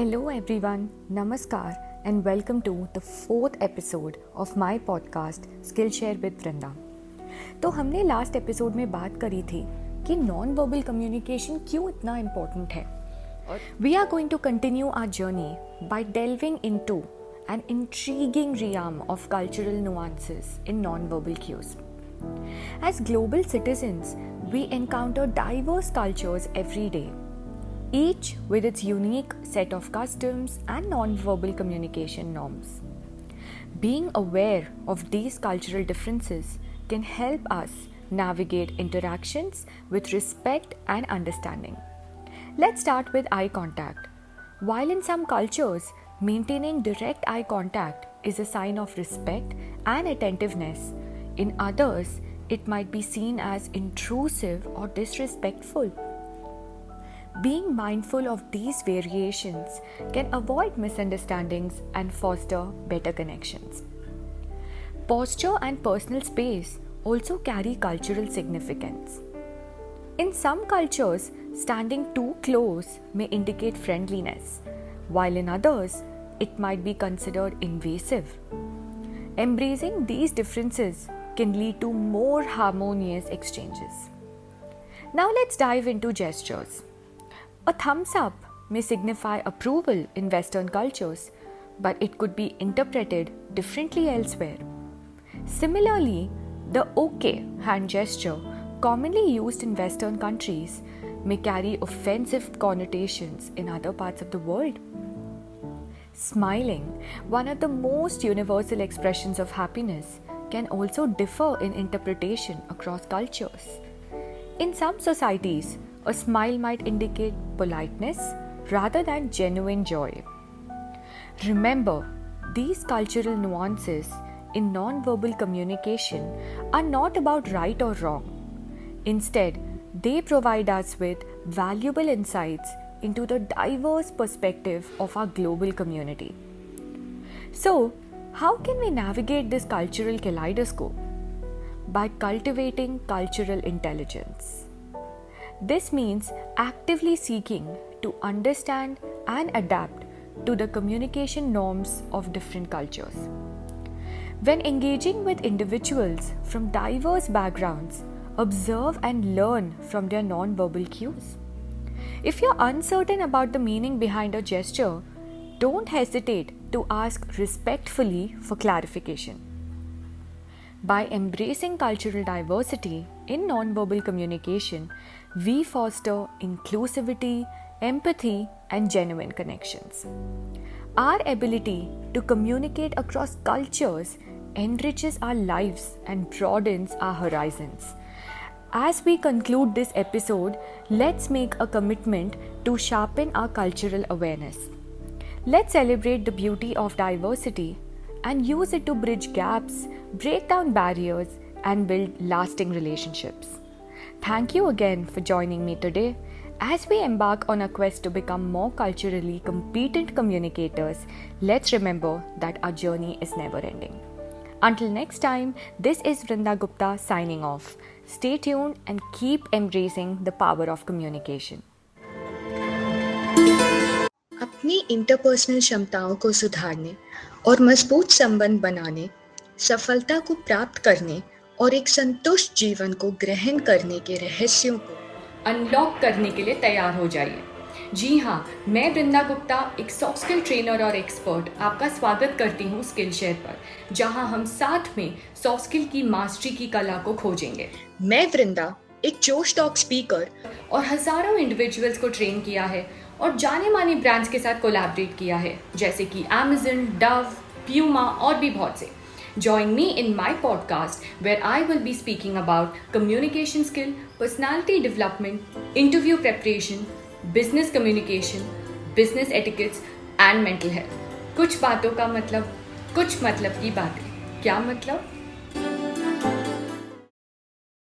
Hello everyone नमस्कार and welcome to the fourth episode of my podcast skill share with Vrinda तो हमने last episode में बात करी थी कि नॉन वर्बल कम्युनिकेशन क्यों इतना इम्पोर्टेंट है? We are going to continue our journey by delving into an intriguing realm of cultural nuances in non verbal cues as global citizens we encounter diverse cultures every day each with its unique set of customs and non-verbal communication norms. Being aware of these cultural differences can help us navigate interactions with respect and understanding. Let's start with eye contact. While in some cultures, maintaining direct eye contact is a sign of respect and attentiveness, in others, it might be seen as intrusive or disrespectful. Being mindful of these variations can avoid misunderstandings and foster better connections. Posture and personal space also carry cultural significance. In some cultures, standing too close may indicate friendliness, while in others, it might be considered invasive. Embracing these differences can lead to more harmonious exchanges. Now, let's dive into gestures. A thumbs up may signify approval in Western cultures, but it could be interpreted differently elsewhere. Similarly, the OK hand gesture, commonly used in Western countries, may carry offensive connotations in other parts of the world. Smiling, one of the most universal expressions of happiness, can also differ in interpretation across cultures. In some societies, a smile might indicate politeness rather than genuine joy. Remember, these cultural nuances in non-verbal communication are not about right or wrong. Instead, they provide us with valuable insights into the diverse perspective of our global community. So, how can we navigate this cultural kaleidoscope? By cultivating cultural intelligence. This means actively seeking to understand and adapt to the communication norms of different cultures. When engaging with individuals from diverse backgrounds, observe and learn from their non-verbal cues. If you're uncertain about the meaning behind a gesture, don't hesitate to ask respectfully for clarification. By embracing cultural diversity in nonverbal communication, we foster inclusivity, empathy, and genuine connections. Our ability to communicate across cultures enriches our lives and broadens our horizons. As we conclude this episode, let's make a commitment to sharpen our cultural awareness. Let's celebrate the beauty of diversity and use it to bridge gaps, break down barriers, and build lasting relationships. Thank you again for joining me today. As we embark on a quest to become more culturally competent communicators, let's remember that our journey is never ending. Until next time, this is Vrinda Gupta signing off. Stay tuned and keep embracing the power of communication. अपनी interpersonal क्षमताओं को सुधारने और मजबूत संबंध बनाने सफलता को प्राप्त करने और एक संतुष्ट जीवन को ग्रहण करने के रहस्यों को। अनलॉक करने के लिए तैयार हो जाइए। जी हाँ मैं वृंदा गुप्ता एक सॉफ्ट स्किल ट्रेनर और एक्सपर्ट आपका स्वागत करती हूँ स्किल शेयर पर जहाँ हम साथ में सॉफ्ट स्किल की मास्टरी की कला को खोजेंगे। मैं वृंदा एक जोश टॉक स्पीकर और हज़ारों इंडिविजुअल्स को ट्रेन किया है और जाने माने ब्रांड्स के साथ कोलैबोरेट किया है जैसे कि एमेजन डव प्यूमा और भी बहुत से। Join me in my podcast where I will be speaking about communication skill, personality development, interview preparation, business communication, business etiquettes and mental health. कुछ बातों का मतलब कुछ मतलब की बातें क्या मतलब